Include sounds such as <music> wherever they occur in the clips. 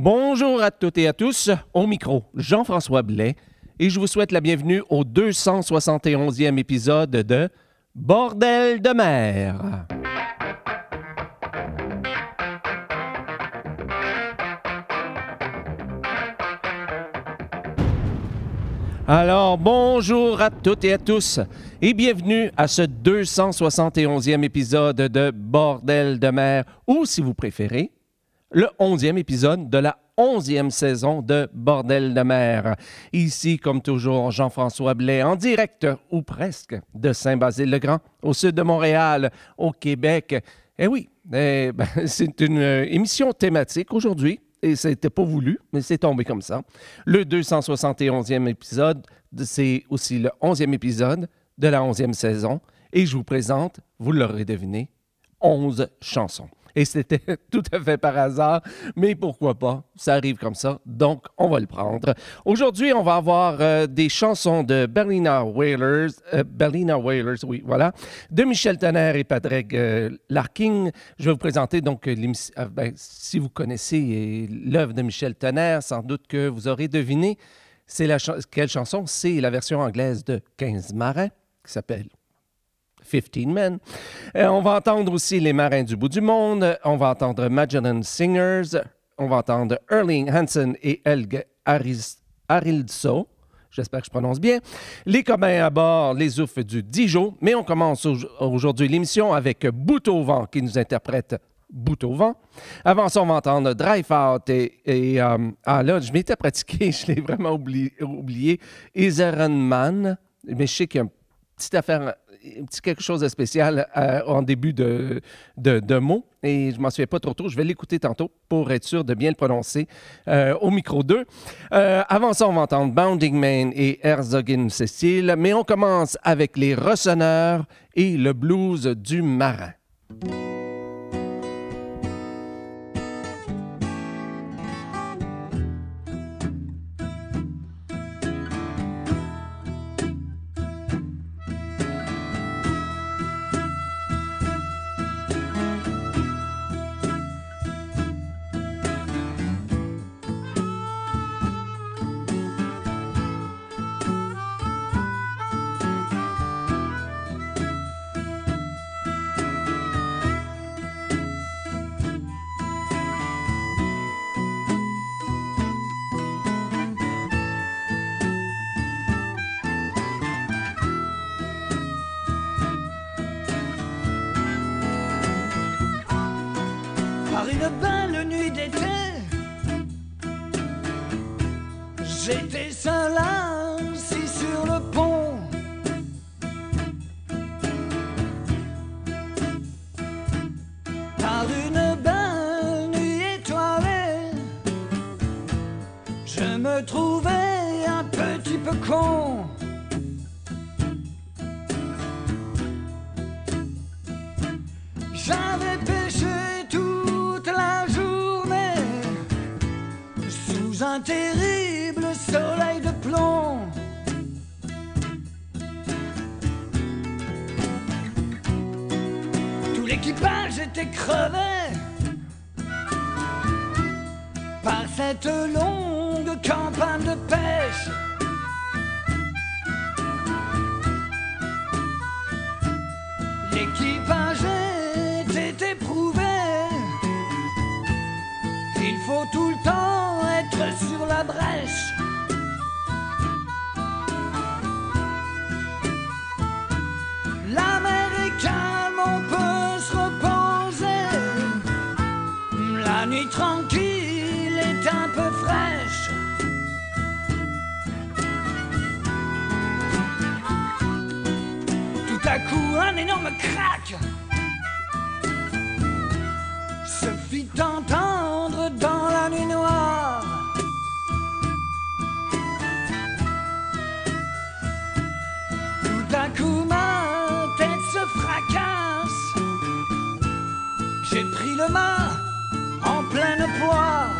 Bonjour à toutes et à tous. Au micro, Jean-François Blais. Et je vous souhaite la bienvenue au 271e épisode de Bordel de mer. Alors, bonjour à toutes et à tous et bienvenue à ce 271e épisode de Bordel de mer, ou si vous préférez, le 11e épisode de la 11e saison de Bordel de mer. Ici, comme toujours, Jean-François Blais en direct, ou presque, de Saint-Basile-le-Grand, au sud de Montréal, au Québec. Eh oui, eh ben, <laughs> c'est une euh, émission thématique aujourd'hui et c'était pas voulu, mais c'est tombé comme ça. Le 271e épisode, c'est aussi le 11e épisode de la 11e saison. Et je vous présente, vous l'aurez deviné, 11 chansons. Et c'était <laughs> tout à fait par hasard, mais pourquoi pas? Ça arrive comme ça, donc on va le prendre. Aujourd'hui, on va avoir euh, des chansons de Berlina Whalers, euh, Whalers, oui, voilà, de Michel Tanner et Patrick euh, Larkin. Je vais vous présenter donc euh, ben, si vous connaissez l'œuvre de Michel Tanner, sans doute que vous aurez deviné c'est la quelle chanson? C'est la version anglaise de 15 marins qui s'appelle 15 Men. Euh, on va entendre aussi Les Marins du bout du monde. On va entendre Magellan Singers. On va entendre Erling Hansen et Helge Arildsø. J'espère que je prononce bien. Les copains à bord, les oufs du Dijon. Mais on commence au- aujourd'hui l'émission avec Bout au vent qui nous interprète Bout au vent. Avant ça, on va entendre Drive Out et, et, euh, ah là, je m'étais pratiqué, <laughs> je l'ai vraiment oublié, oublié. Iserenman. Mais je sais qu'il y a une petite affaire, un petit quelque chose de spécial euh, en début de, de, mots et je m'en souviens pas trop tôt. Je vais l'écouter tantôt pour être sûr de bien le prononcer euh, au micro 2. Euh, avant ça, on va entendre Bounding Man et Herzogin Cécile, mais on commence avec les Rossonneurs et le blues du marin. Par une belle coup, un énorme crack se fit entendre dans la nuit noire. Tout à coup, ma tête se fracasse. J'ai pris le mât en pleine poire.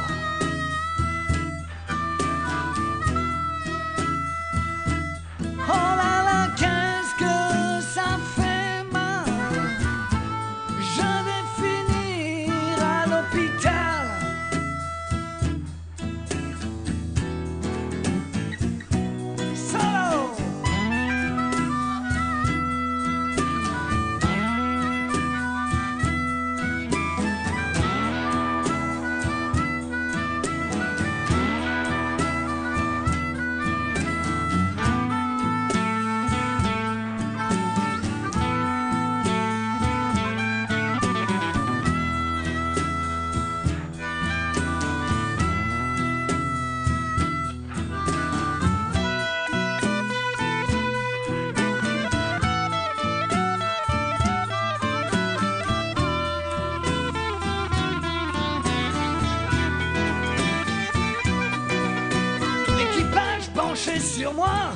Sur moi,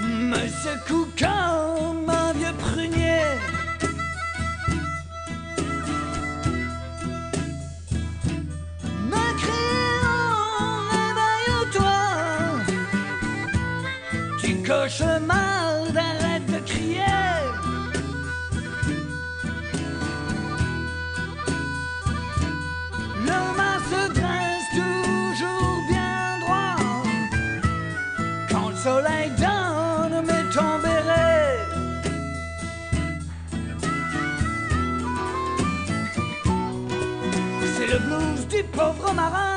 me secoue comme un vieux prunier. Me criant, réveille-toi, tu cauchemar pauvre marin.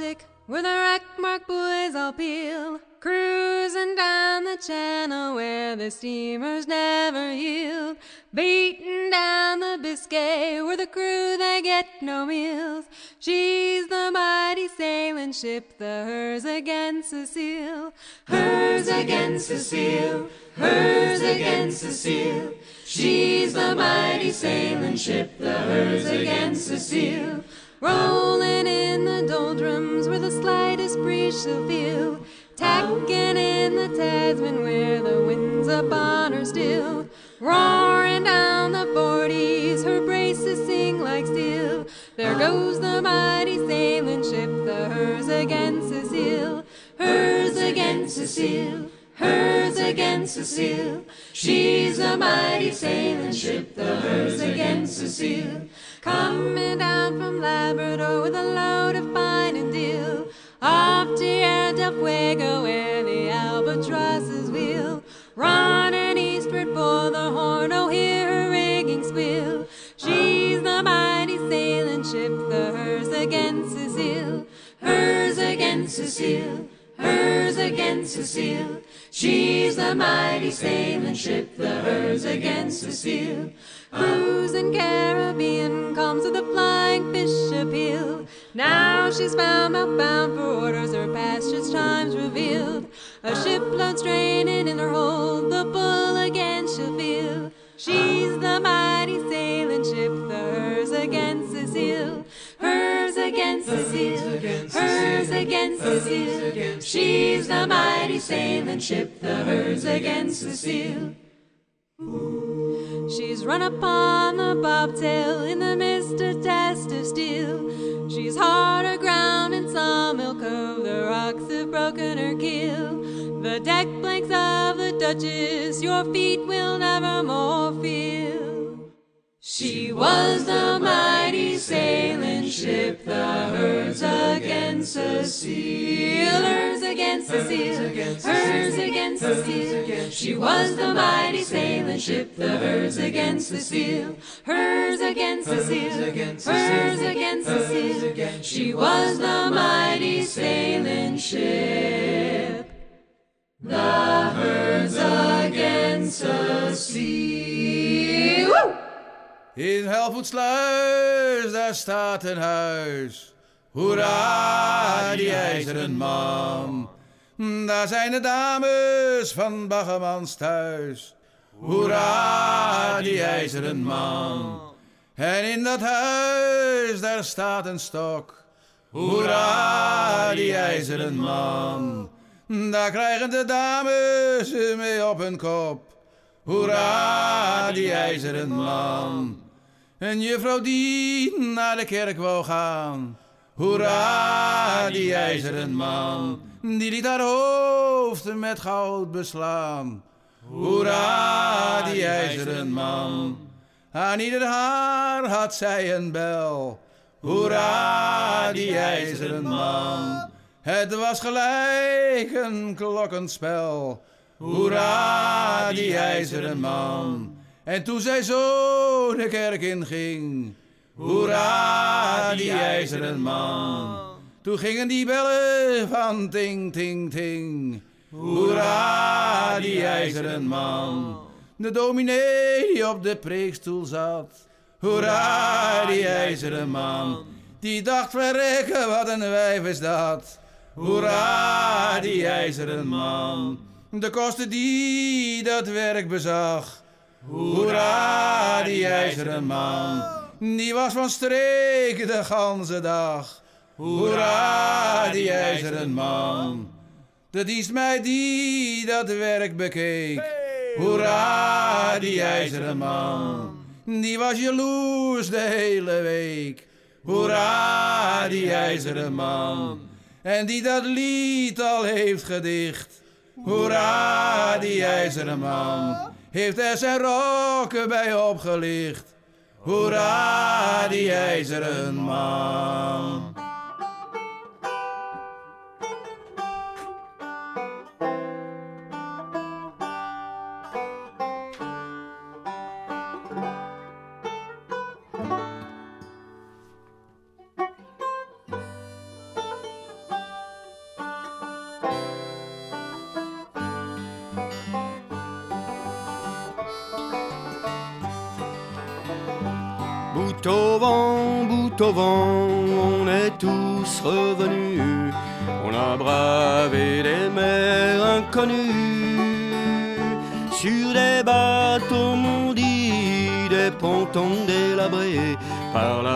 The Baltic where the wreck mark boys all peel. Cruising down the channel where the steamers never yield. Beating down the Biscay where the crew they get no meals. She's the mighty sailing ship, the hers against Cecile. Hers against Cecile. Hers against Cecile. She's the mighty sailing ship, the hers against Cecile. Rolling in the doldrums where the slightest breeze she'll feel. Tacking in the Tasman where the wind's upon her still. Roaring down the forties, her braces sing like steel. There goes the mighty sailing ship, the hers against Cecile. Hers against Cecile. Hers against Cecile. She's a mighty sailing ship, the hers against Cecile. Coming down from Labrador with a load of pine and deal. Off to Tierra del Fuego where the albatrosses wheel. Running eastward for the horn, oh hear her rigging squeal. She's the mighty sailing ship, the hers against Cecile. Hers against Cecile. Hers against Cecile. She's the mighty sailing ship, the hers against Cecile. Cruising Caribbean comes with the flying fish appeal. Now she's found bound for orders, her passage times revealed. A shipload straining in her hold, the bull again she'll feel. She's the mighty sailing ship, the hers against Cecile. Hers against Cecile. Hers against Cecile. She's the mighty sailing ship, the hers against Cecile. She's run upon the bobtail in the mist of test of steel. She's hard aground in some Sawmill Cove, the rocks have broken her keel. The deck planks of the Duchess your feet will never more feel. She was the mighty sailing ship, the herds against the sealers herds against the seal, herds against the seal. She was the mighty sailing ship, the herds against the seal, herds against the seal, herds against the seal. She was the mighty sailing ship, the herds against the seal. In Helvoetsluis, daar staat een huis. Hoera, die ijzeren man. Daar zijn de dames van Baggermans thuis. Hoera, die ijzeren man. En in dat huis, daar staat een stok. Hoera, die ijzeren man. Daar krijgen de dames mee op hun kop. Hoera, die ijzeren man. En juffrouw die naar de kerk wou gaan. Hoera, die ijzeren man. Die liet haar hoofd met goud beslaan. Hoera, die ijzeren man. Aan ieder haar had zij een bel. Hoera, die ijzeren man. Het was gelijk een klokkenspel. Hoera, die ijzeren man. En toen zij zo de kerk inging. Hoera, die ijzeren man. Toen gingen die bellen van ting, ting, ting. Hoera, die ijzeren man. De dominee die op de preekstoel zat. Hoera, die ijzeren man. Die dacht, verrekken, wat een wijf is dat. Hoera, die ijzeren man. De kosten die dat werk bezag. Hoera, die ijzeren man. Die was van streek de ganse dag. Hoera, die ijzeren man. De dienstmeid die dat werk bekeek. Hoera, die ijzeren man. Die was jaloers de hele week. Hoera, die ijzeren man. En die dat lied al heeft gedicht. Hoera, die ijzeren man. Heeft er zijn rokken bij opgelicht. Hoera, die ijzeren man. Sur des bateaux maudits, des pontons délabrés par la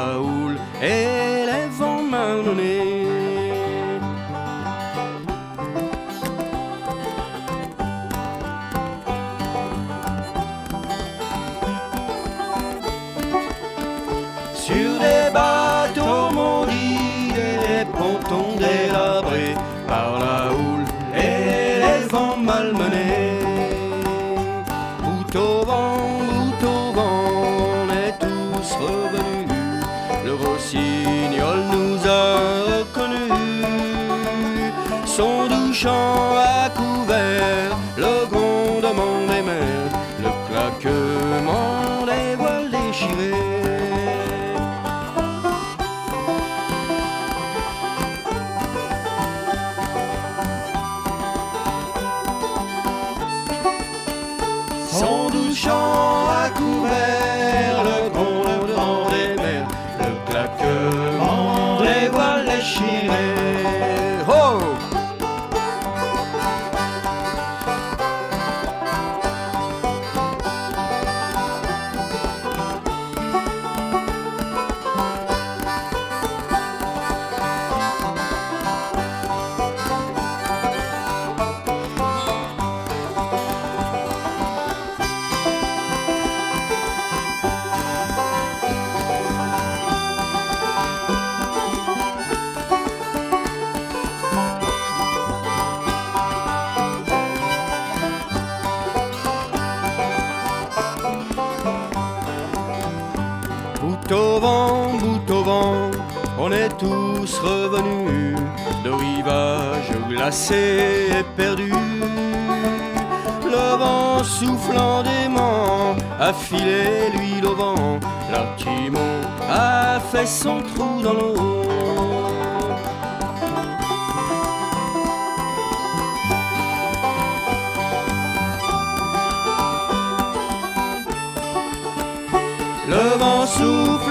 Au vent, bout au vent, on est tous revenus de rivage glacé et perdu. Le vent soufflant dément a filé l'huile au vent, l'artimon a fait son trou dans l'eau.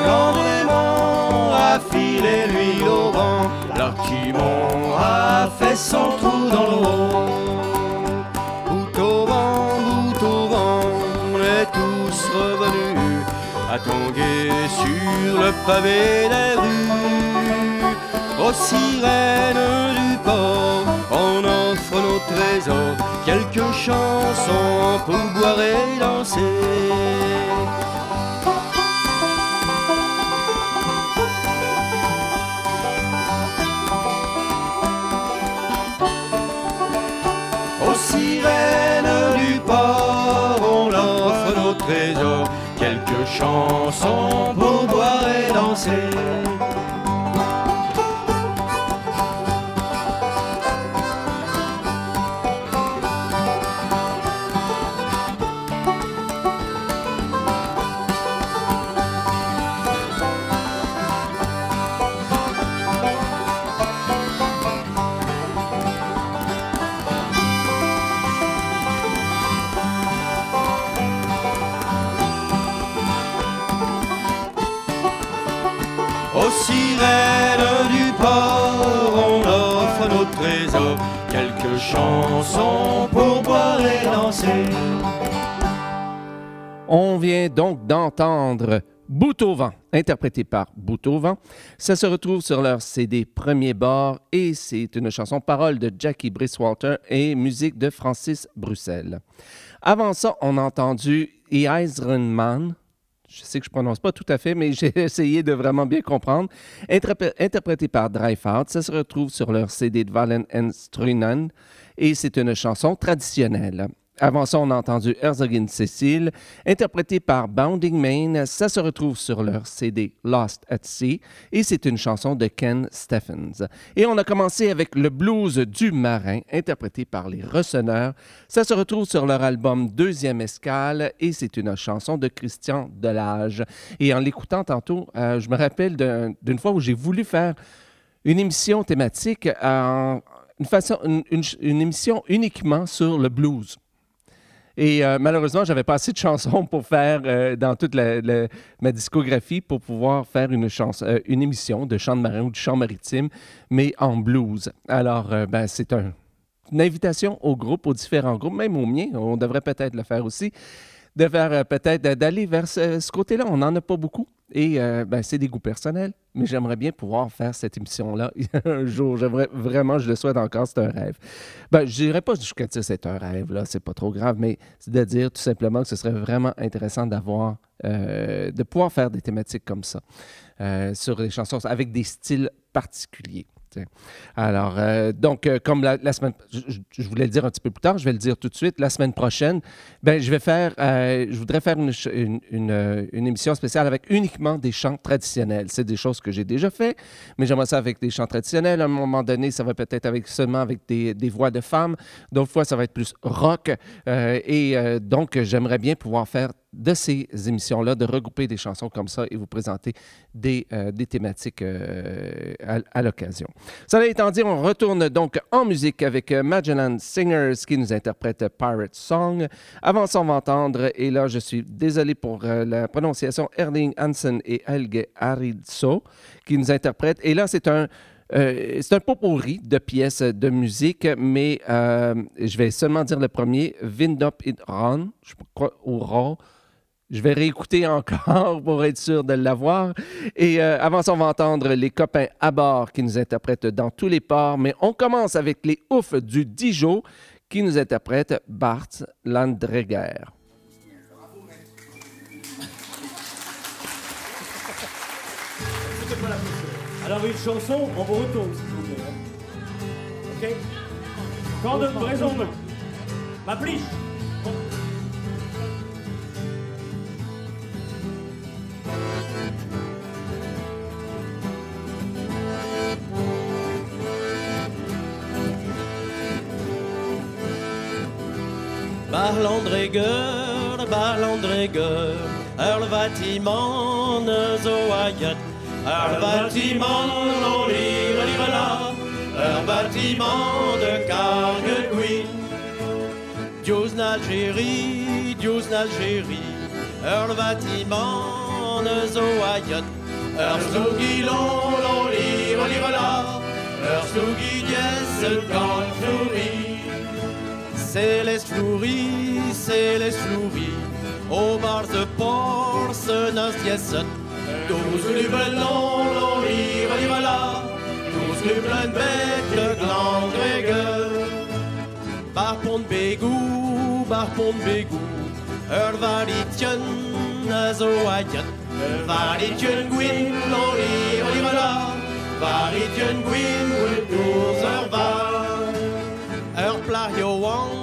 Dément a filé l'huile au vent, l'artimon a fait son trou dans l'eau. Bout au vent, bout au vent, on est tous revenus à tanguer sur le pavé des rues. Aux sirènes du port, on offre nos trésors, quelques chansons pour boire et danser. Chansons pour boire et danser. On vient donc d'entendre Bout au vent, interprété par Bout au vent. Ça se retrouve sur leur CD Premier bord et c'est une chanson parole de Jackie Brisswalter et musique de Francis Bruxelles. Avant ça, on a entendu Eisenman. Je sais que je ne prononce pas tout à fait, mais <laughs> j'ai essayé de vraiment bien comprendre. Interpré- interprété par Dryfout, ça se retrouve sur leur CD de Valen Struinen et c'est une chanson traditionnelle. Avant ça, on a entendu Herzogin Cécile, interprété par Bounding Main. Ça se retrouve sur leur CD Lost at Sea et c'est une chanson de Ken Stephens. Et on a commencé avec le blues du marin, interprété par les Recenneurs. Ça se retrouve sur leur album Deuxième Escale et c'est une chanson de Christian Delage. Et en l'écoutant tantôt, euh, je me rappelle d'un- d'une fois où j'ai voulu faire une émission thématique, une- une émission uniquement sur le blues. Et euh, malheureusement, j'avais pas assez de chansons pour faire euh, dans toute ma discographie pour pouvoir faire euh, une émission de chant de marin ou de chant maritime, mais en blues. Alors, euh, ben, c'est un- une invitation au groupe, aux différents groupes, même aux miens, on devrait peut-être le faire aussi, de faire euh, peut-être d'aller vers ce, côté-là. On n'en a pas beaucoup et euh, ben, c'est des goûts personnels, mais j'aimerais bien pouvoir faire cette émission-là <laughs> un jour. J'aimerais vraiment, je le souhaite encore, c'est un rêve. Ben, je dirais pas jusqu'à dire c'est un rêve, là, c'est pas trop grave, mais c'est de dire tout simplement que ce serait vraiment intéressant d'avoir, euh, de pouvoir faire des thématiques comme ça, sur les chansons avec des styles particuliers. Alors, euh, donc, euh, comme la, semaine, je, voulais le dire un petit peu plus tard, je vais le dire tout de suite, la semaine prochaine, ben, je vais faire, euh, je voudrais faire une, une, une, émission spéciale avec uniquement des chants traditionnels. C'est des choses que j'ai déjà fait, mais j'aimerais ça avec des chants traditionnels. À un moment donné, ça va peut-être avec seulement avec des, des voix de femmes. D'autres fois, ça va être plus rock. Et donc, j'aimerais bien pouvoir faire de ces émissions-là, de regrouper des chansons comme ça et vous présenter des, euh, des thématiques euh, à, l'occasion. Cela étant dit, on retourne donc en musique avec euh, Magellan Singers qui nous interprète Pirate Song. Avant ça, on va entendre, et là, je suis désolé pour la prononciation, Erling Hansen et Helge Aridzo qui nous interprètent. Et là, c'est un. euh, c'est un pot pourri de pièces de musique, mais je vais seulement dire le premier, Wind Up It Run, je crois, au Ron. Je vais réécouter encore pour être sûr de l'avoir. Et euh, avant ça, on va entendre les copains à bord qui nous interprètent dans tous les ports. Mais on commence avec les oufs du Dijon qui nous interprètent Bart Landreger. Alors une chanson, on vous retourne s'il vous plaît. hein. Ok? Quand raison Ma pliche Barlandreger, Barlandreger, er ne zo ayet, er bâtiment non lire lire là, er bâtiment de Cargueguin. Dios n'Algérie, Dios n'Algérie, er ne zo ayet, er slougilon non lire lire là, er slougi dies quand fleurit. C'est les flouris, c'est les flouris, au bar de port, ce nas dieset. Douze lubben non, non, lire, lire là, douze lubben bec, le grand grégeur. Bar pont bégou, bar pont bégou, er varitjen, nazo ayet. Er varitjen gwyn, non, lire, lire là, varitjen gwyn, with douze er var. Ur plario wang,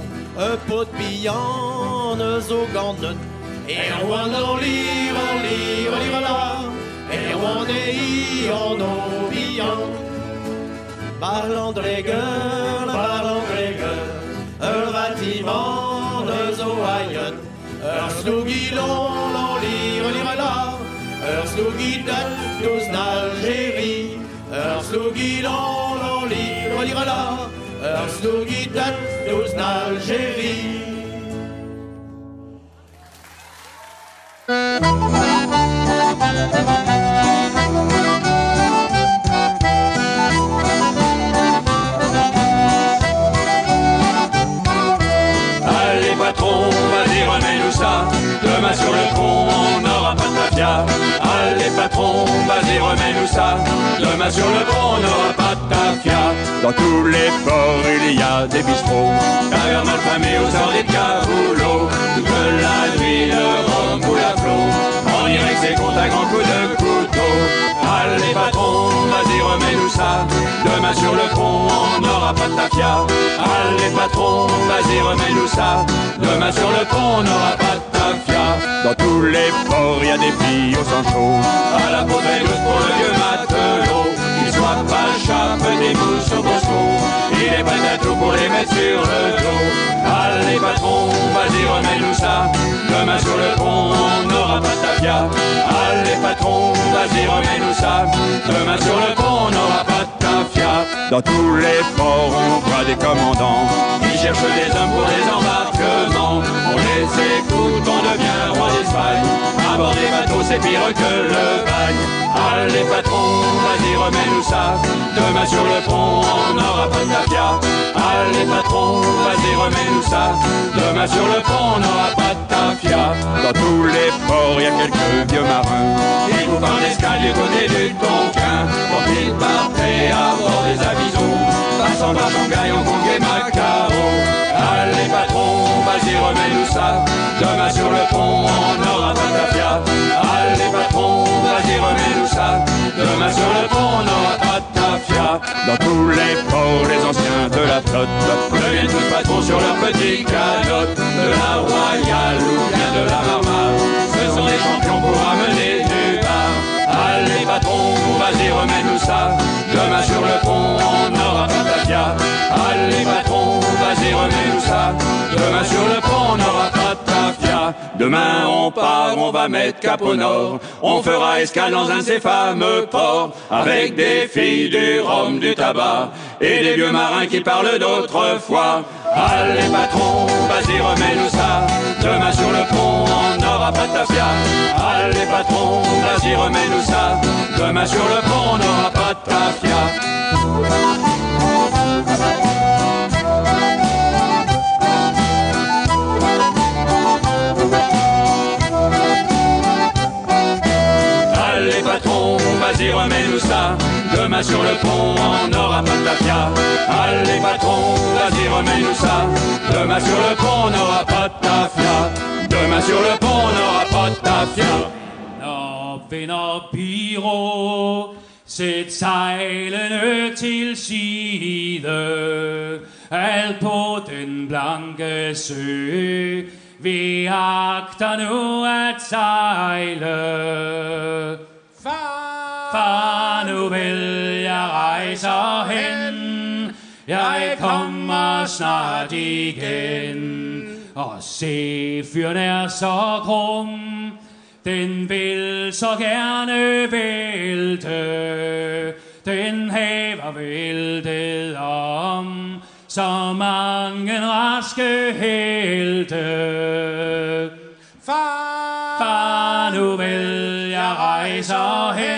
un pot de au gannet. Et on en livre, en livre, livre là, et on est y en obian. Barlandreger, barlandreger, un bâtiment de zoayen. Un slougilon, l'on livre, là, un slougidat, nous n'Algérie. Un slougilon, l'on livre, livre là, un slougidat, nous n'Algérie. Allez patron, vas-y remets-nous ça. Demain sur le pont, on n'aura pas de mafia. Allez patron, vas-y remets-nous ça. Demain sur le pont, on n'aura Dans tous les ports, il y a des bistrots. Taverne malfamée au sort des caboulots Toute la nuit, le rhum boule à flot. On dirait que c'est compte à grands coups de couteau. Allez patron, vas-y remets-nous ça. Demain sur le pont, on n'aura pas de tafia. Allez patron, vas-y remets-nous ça. Demain sur le pont, on n'aura pas de tafia. Dans tous les ports, il y a des filles au sang chaud. À la douce pour le vieux soit pas chape des mousses au bosco Il est à tout pour les mettre sur le dos. Allez patron, vas-y remets-nous ça. Demain sur le pont, on n'aura pas de tafia Allez patron, vas-y remets-nous ça. Demain sur le pont, on n'aura pas de Dans tous les ports, on voit des commandants Qui cherchent des hommes pour les embarquements. On les écoute, on devient roi d'Espagne. À bord des bateaux, c'est pire que le bagne. Allez patron, vas-y remets-nous ça. Demain sur le pont, on n'aura pas de tafia Allez patron, vas-y remets-nous ça. Demain sur le pont, on n'aura pas Dans tous les ports, il y a quelques vieux marins. Qui vous parlent d'escale du côté du Tonkin. Pour qu'ils partaient à bord des avisons. Passant par Shanghai, Hong Kong et Macao. Allez patron, vas-y remets-nous ça. Demain sur le pont, on n'aura pas de tafia Allez patron, vas-y remets-nous ça. Demain sur le pont, on n'aura pas Dans tous les ports, les anciens de la flotte Deviennent tous patrons sur leur petit canot De la Royale ou bien de la Marmare Ce sont des champions pour amener du bar. Allez patron, vas-y remets-nous ça. Demain sur le pont, on n'aura pas de tafia Allez patron, vas-y remets-nous ça. Demain sur le pont, on n'aura Demain on part, on va mettre cap au nord. On fera escale dans un de ces fameux ports Avec des filles, du rhum, du tabac Et des vieux marins qui parlent d'autrefois Allez patron, vas-y remets-nous ça. Demain sur le pont, on n'aura pas de tafia. Allez patron, vas-y remets-nous ça. Demain sur le pont, on n'aura pas de tafia remets-nous ça. Demain sur le pont, on n'aura pas de tafia Allez patron, vas-y remets-nous ça. Demain sur le pont, on n'aura pas de tafia Demain sur le pont, on n'aura pas de tafia Når vinder Piro Sæt sejlene til side Alt på den blanke sø Vi agter nu at sejle Far, vil jeg rejser hen. Jeg kommer snart igen. Og se fyren er så krum. Den vil så gerne vælte, den haver væltet om, så mange raske helte. Far, far, nu vil jeg rejse hen,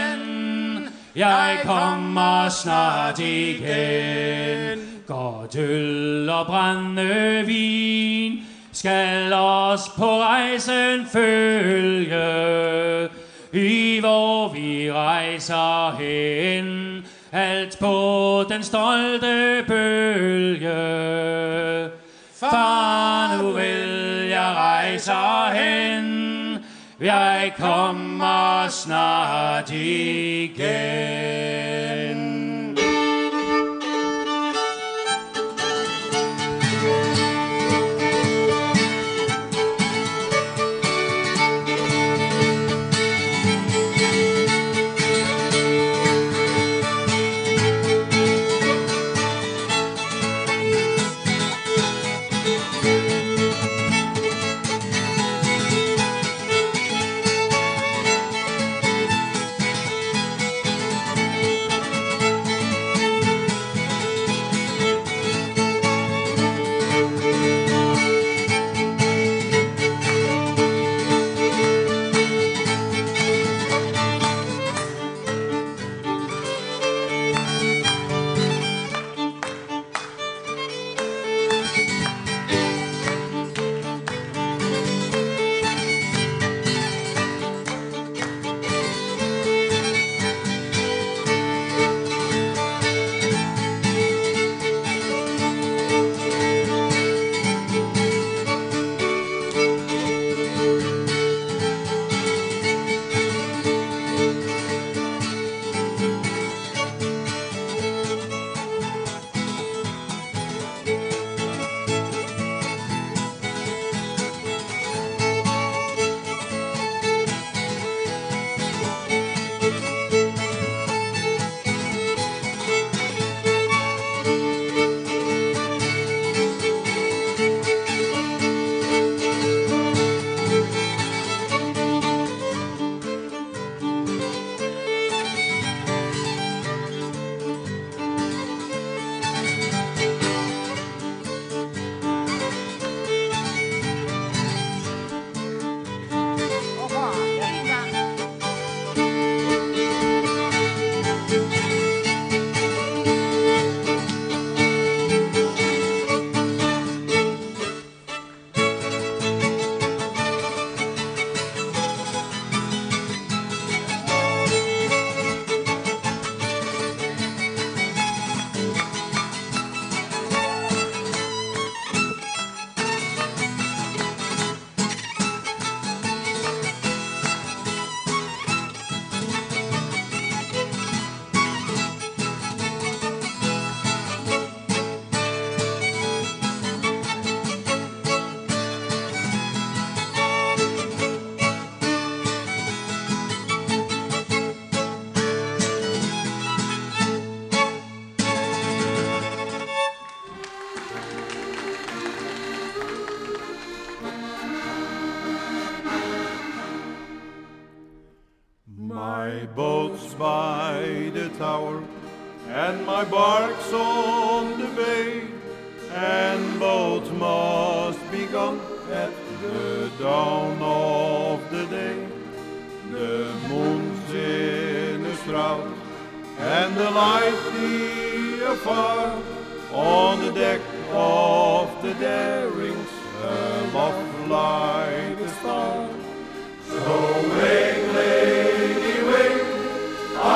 jeg kommer snart igen. Godt øl og brændende vin, skal os på rejsen følge, i hvor vi rejser hen, alt på den stolte bølge. Far, nu vil jeg rejser hen, jeg kommer snart igen. By the tower, and my bark's on the bay, and both must be gone at the dawn of the day. The moon's in a shroud, and the light afar on the deck of the Darings, aloft like a star. So wake,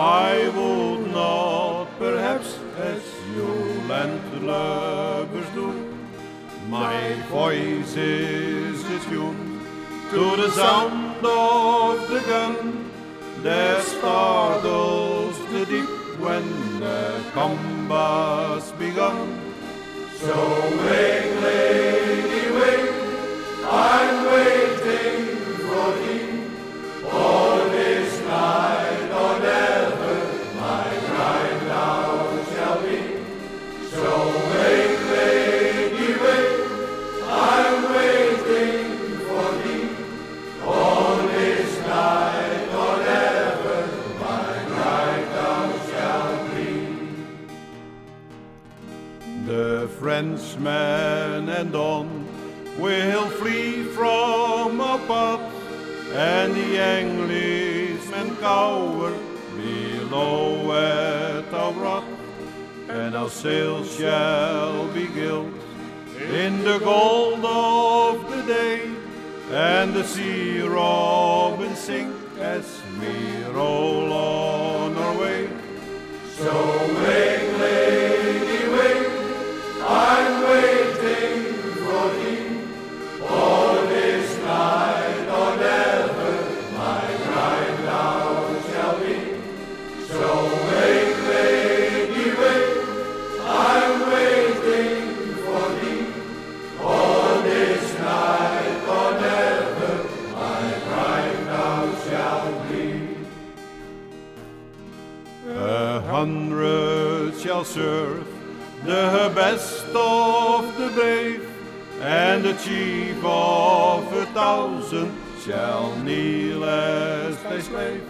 I would not, perhaps, as you landlubbers do. My voice is attuned to the sound of the gun that startles the deep when the combat's begun. So wake, lady, wake, I'm waiting of a thousand shall kneel as thy slave.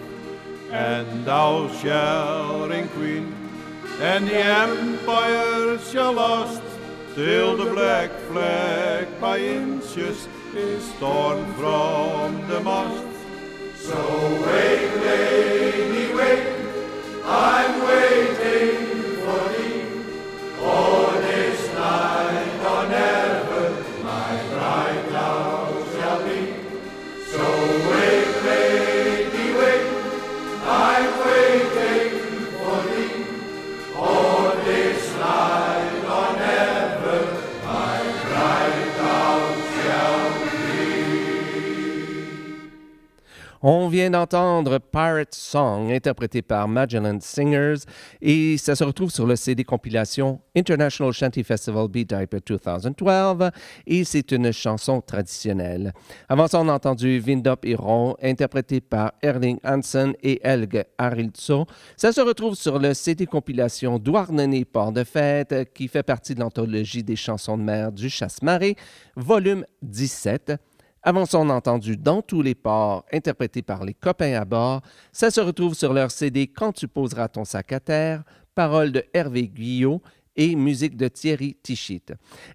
And thou shalt reign queen, and the empire shall last till the black flag by inches is torn from the mast. So wake, lady, wake, I'm waiting On vient d'entendre Pirate Song, interprété par Magellan Singers, et ça se retrouve sur le CD compilation International Shanty Festival Beat Diaper 2012, et c'est une chanson traditionnelle. Avant ça, on a entendu Vindop Iron, interprété par Erling Hansen et Helge Arildsson. Ça se retrouve sur le CD compilation Douarnenez Port de Fête, qui fait partie de l'anthologie des chansons de mer du Chasse-Marée, volume 17. Avant ça, on a entendu Dans tous les ports, interprété par les copains à bord. Ça se retrouve sur leur CD Quand tu poseras ton sac à terre, paroles de Hervé Guyot et musique de Thierry Tichit.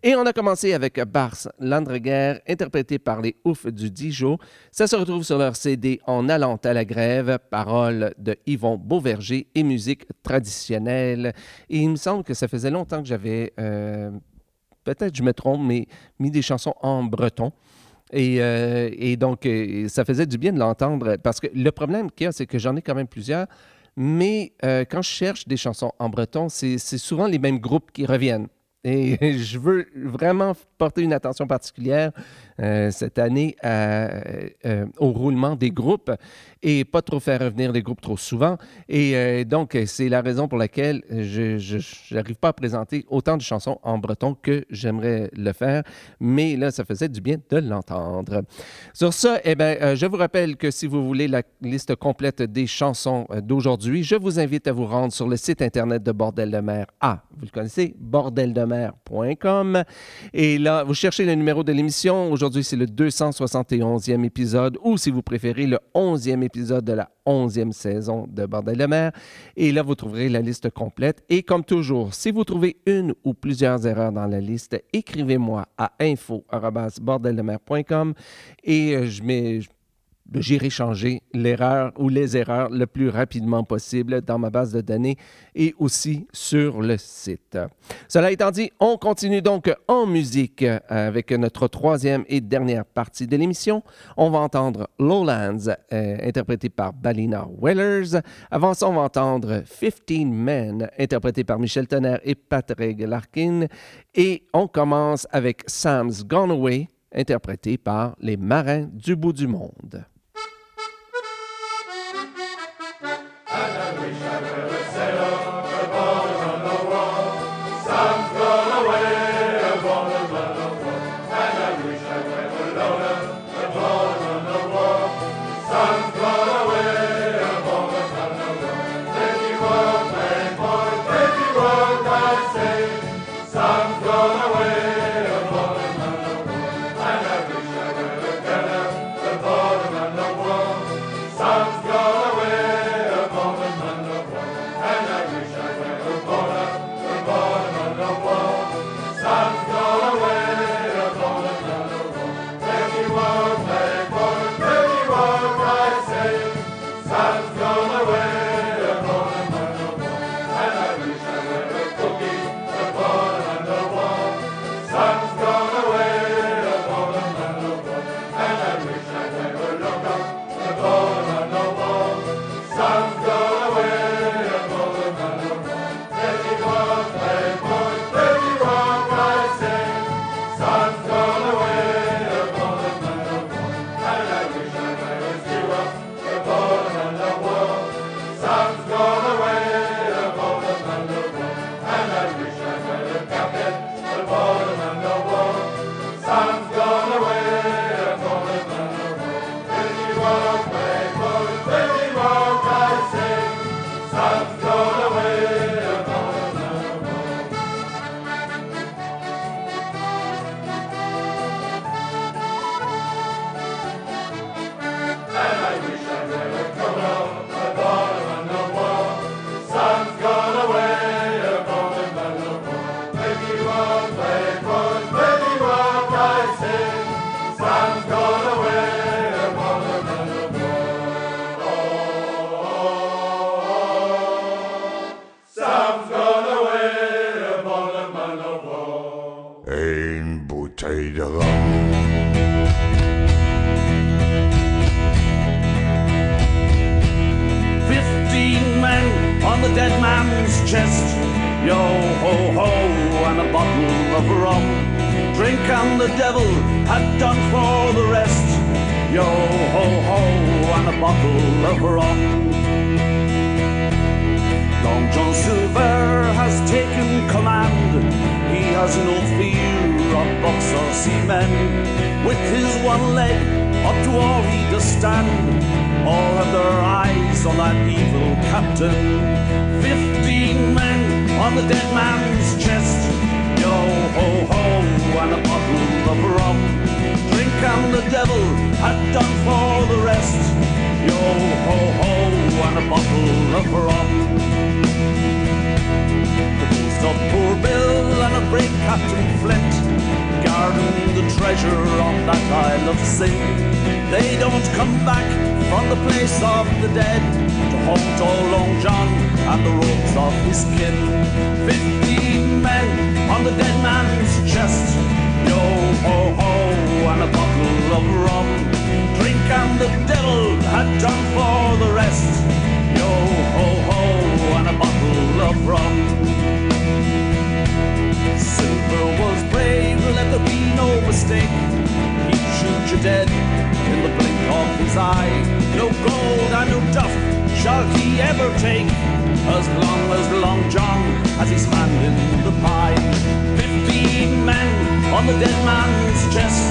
Et on a commencé avec Bars Landreguerre, interprété par les Oufs du Dijon. Ça se retrouve sur leur CD En allant à la grève, paroles de Yvon Beauverger et musique traditionnelle. Et il me semble que ça faisait longtemps que j'avais, euh, peut-être je me trompe, mais mis des chansons en breton. Et, euh, et donc, euh, ça faisait du bien de l'entendre parce que le problème qu'il y a, c'est que j'en ai quand même plusieurs, mais euh, quand je cherche des chansons en breton, c'est souvent les mêmes groupes qui reviennent. Et <laughs> je veux vraiment porter une attention particulière cette année au roulement des groupes et pas trop faire revenir les groupes trop souvent. Et euh, donc, c'est la raison pour laquelle je n'arrive pas à présenter autant de chansons en breton que j'aimerais le faire. Mais là, ça faisait du bien de l'entendre. Sur ça, eh ben, euh, je vous rappelle que si vous voulez la liste complète des chansons euh, d'aujourd'hui, je vous invite à vous rendre sur le site internet de Bordel de mer. Ah, vous le connaissez, bordeldemer.com. Et là, vous cherchez le numéro de l'émission. Aujourd'hui, c'est le 271e épisode ou, si vous préférez, le 11e épisode de la 11e saison de Bordel de mer. Et là, vous trouverez la liste complète. Et comme toujours, si vous trouvez une ou plusieurs erreurs dans la liste, écrivez-moi à info.bordeldemer.com et euh, je mets. J'irai changer l'erreur ou les erreurs le plus rapidement possible dans ma base de données et aussi sur le site. Cela étant dit, on continue donc en musique avec notre troisième et dernière partie de l'émission. On va entendre Lowlands, euh, interprété par Balina Wellers. Avant ça, on va entendre 15 Men, interprété par Michel Tonnerre et Patrick Larkin. Et on commence avec Sam's Gone Away, interprété par les Marins du bout du monde. Sun's gone away upon the bottle of rum. Long John Silver has taken command. He has no fear of box or seamen. With his one leg up to all he does stand. All have their eyes on that evil captain. Fifteen men on the dead man's chest. Yo ho ho, and a bottle of rum. Drink and the devil had done for the rest. Yo ho ho, and a bottle of rum. The ghost of poor Bill and a brave Captain Flint guarding the treasure on that Isle of Sin. They don't come back from the place of the dead to haunt old Long John and the robes of his kin. Fifteen men on the dead man's chest. Yo ho ho, and a bottle of rum. And the devil had done for the rest. Yo ho ho, and a bottle of rum. Silver was brave, let there be no mistake. He'd shoot you dead in the blink of his eye. No gold and no duff shall he ever take, as long as Long John has his hand in the pie. Fifteen men on the dead man's chest.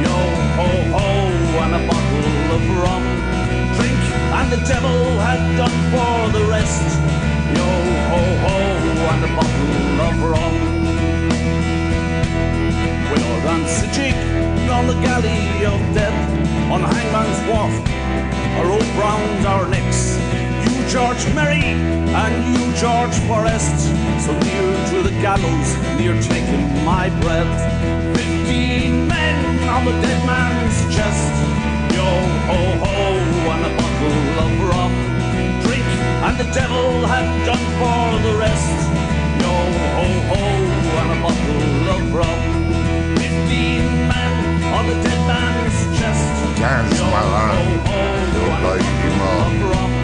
Yo ho ho, And you George Forrest, so near to the gallows, near taking my breath. Fifteen men on the dead man's chest. Yo ho ho, and a bottle of rum. Drink and the devil had done for the rest. Yo ho ho, and a bottle of rum. Fifteen men on the dead man's chest. Dance, Yo my ho lad. ho, Feel and a like bottle of rum.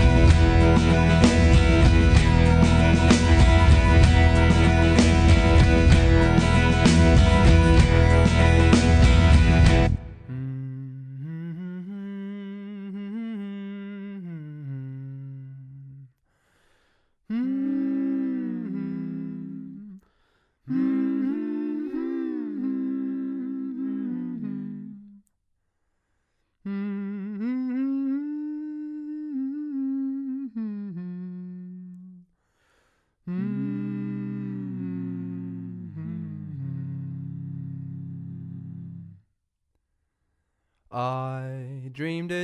I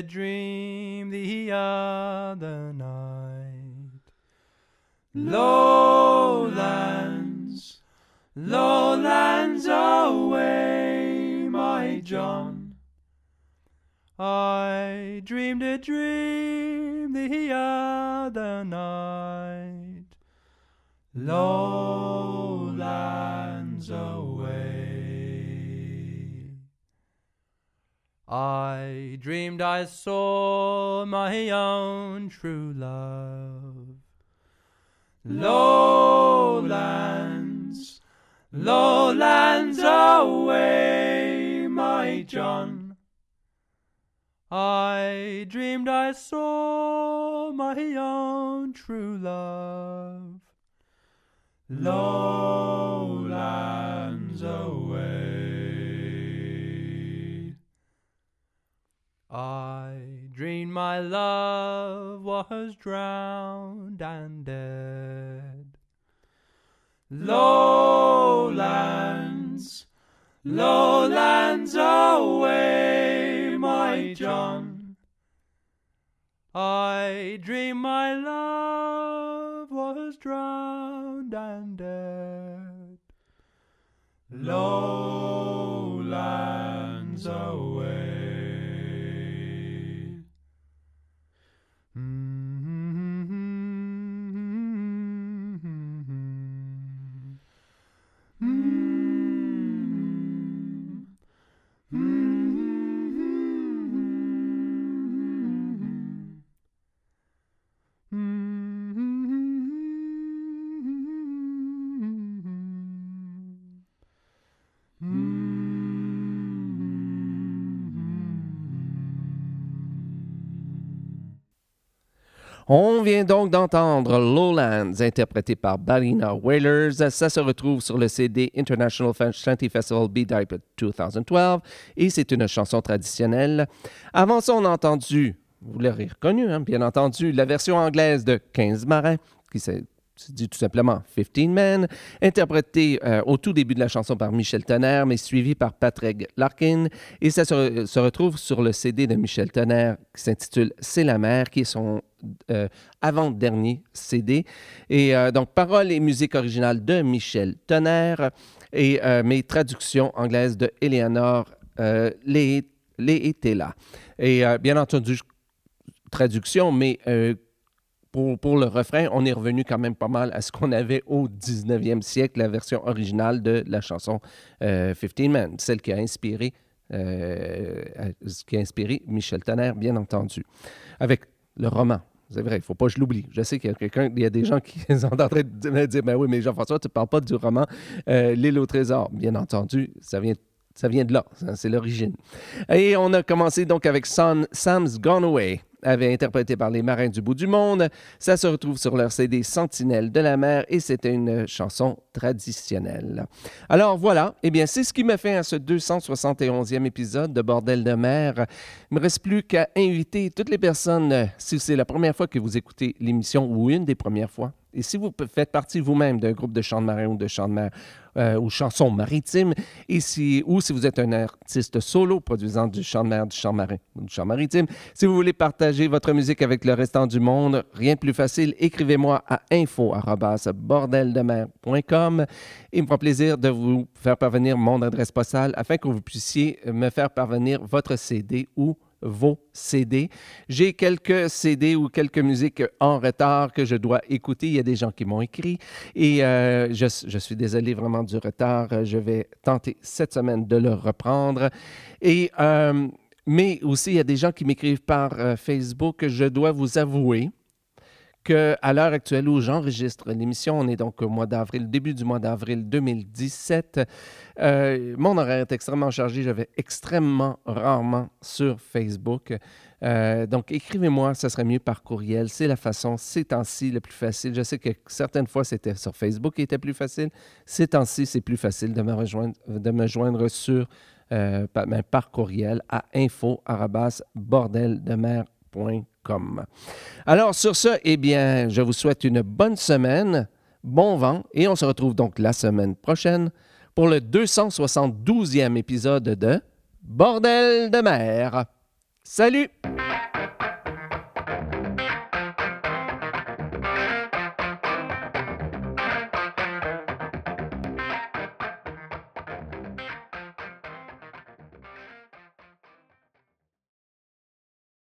dream Lowlands away. I dreamed my love was drowned and dead. Lowlands, lowlands away, my John. I dreamed my love was drowned Lowlands On vient donc d'entendre Lowlands, interprété par Ballina Whalers. Ça se retrouve sur le CD International Shanty Festival B-Type 2012 et c'est une chanson traditionnelle. Avant ça, on a entendu, vous l'aurez reconnu, hein, bien entendu, la version anglaise de 15 marins, qui s'est dit tout simplement 15 Men, interprété euh, au tout début de la chanson par Michel Tonnerre, mais suivi par Patrick Larkin. Et ça se, se retrouve sur le CD de Michel Tonnerre qui s'intitule C'est la mer, qui est son euh, avant-dernier CD. Et euh, donc, paroles et musique originale de Michel Tonnerre et mes traductions anglaises de Eleanor Les là. Et bien entendu, traduction, mais pour, le refrain, on est revenu quand même pas mal à ce qu'on avait au 19e siècle, la version originale de la chanson euh, 15 Men, celle qui a inspiré, euh, qui a inspiré Michel Tonnerre, bien entendu, avec le roman. C'est vrai, il ne faut pas que je l'oublie. Je sais qu'il y a des gens qui <laughs> sont en train de dire, ben oui, mais Jean-François, tu ne parles pas du roman euh, L'île au trésor. Bien entendu, ça vient ça vient de là, c'est l'origine. Et on a commencé donc avec Son, Sam's Gone Away, avait interprété par les Marins du bout du monde. Ça se retrouve sur leur CD Sentinelle de la mer et c'était une chanson traditionnelle. Alors voilà, eh bien c'est ce qui m'a fait à ce 271e épisode de Bordel de mer. Il me reste plus qu'à inviter toutes les personnes, si c'est la première fois que vous écoutez l'émission ou une des premières fois, et si vous faites partie vous-même d'un groupe de chants de marin ou de chants de mer euh, ou chansons maritimes, et si, ou si vous êtes un artiste solo produisant du chant de mer, du chant marin ou du chant maritime, si vous voulez partager votre musique avec le restant du monde, rien de plus facile, écrivez-moi à info.bordeldemer.com il me fera plaisir de vous faire parvenir mon adresse postale afin que vous puissiez me faire parvenir votre CD ou vos CD. J'ai quelques CD ou quelques musiques en retard que je dois écouter. Il y a des gens qui m'ont écrit et euh, je, je, suis désolé vraiment du retard. Je vais tenter cette semaine de le reprendre. Et, euh, mais aussi, il y a des gens qui m'écrivent par euh, Facebook. Je dois vous avouer qu'à l'heure actuelle où j'enregistre l'émission, on est donc au mois d'avril, début du mois d'avril 2017. Euh, mon horaire est extrêmement chargé. Je vais extrêmement rarement sur Facebook. Euh, donc, écrivez-moi, ce serait mieux par courriel. C'est la façon, ces temps-ci, le plus facile. Je sais que certaines fois, c'était sur Facebook qui était plus facile. Ces temps-ci, c'est plus facile de me, rejoindre, de me joindre sur, euh, par, par, courriel à info-bordeldemer.com. Alors, sur ce, eh bien, je vous souhaite une bonne semaine, bon vent, et on se retrouve donc la semaine prochaine pour le 272e épisode de Bordel de mer. Salut!